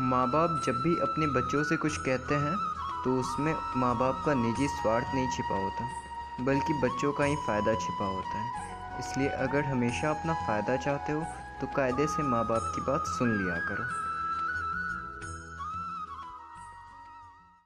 माँ बाप जब भी अपने बच्चों से कुछ कहते हैं तो उसमें माँ बाप का निजी स्वार्थ नहीं छिपा होता, बल्कि बच्चों का ही फ़ायदा छिपा होता है। इसलिए अगर हमेशा अपना फ़ायदा चाहते हो तो कायदे से माँ बाप की बात सुन लिया करो।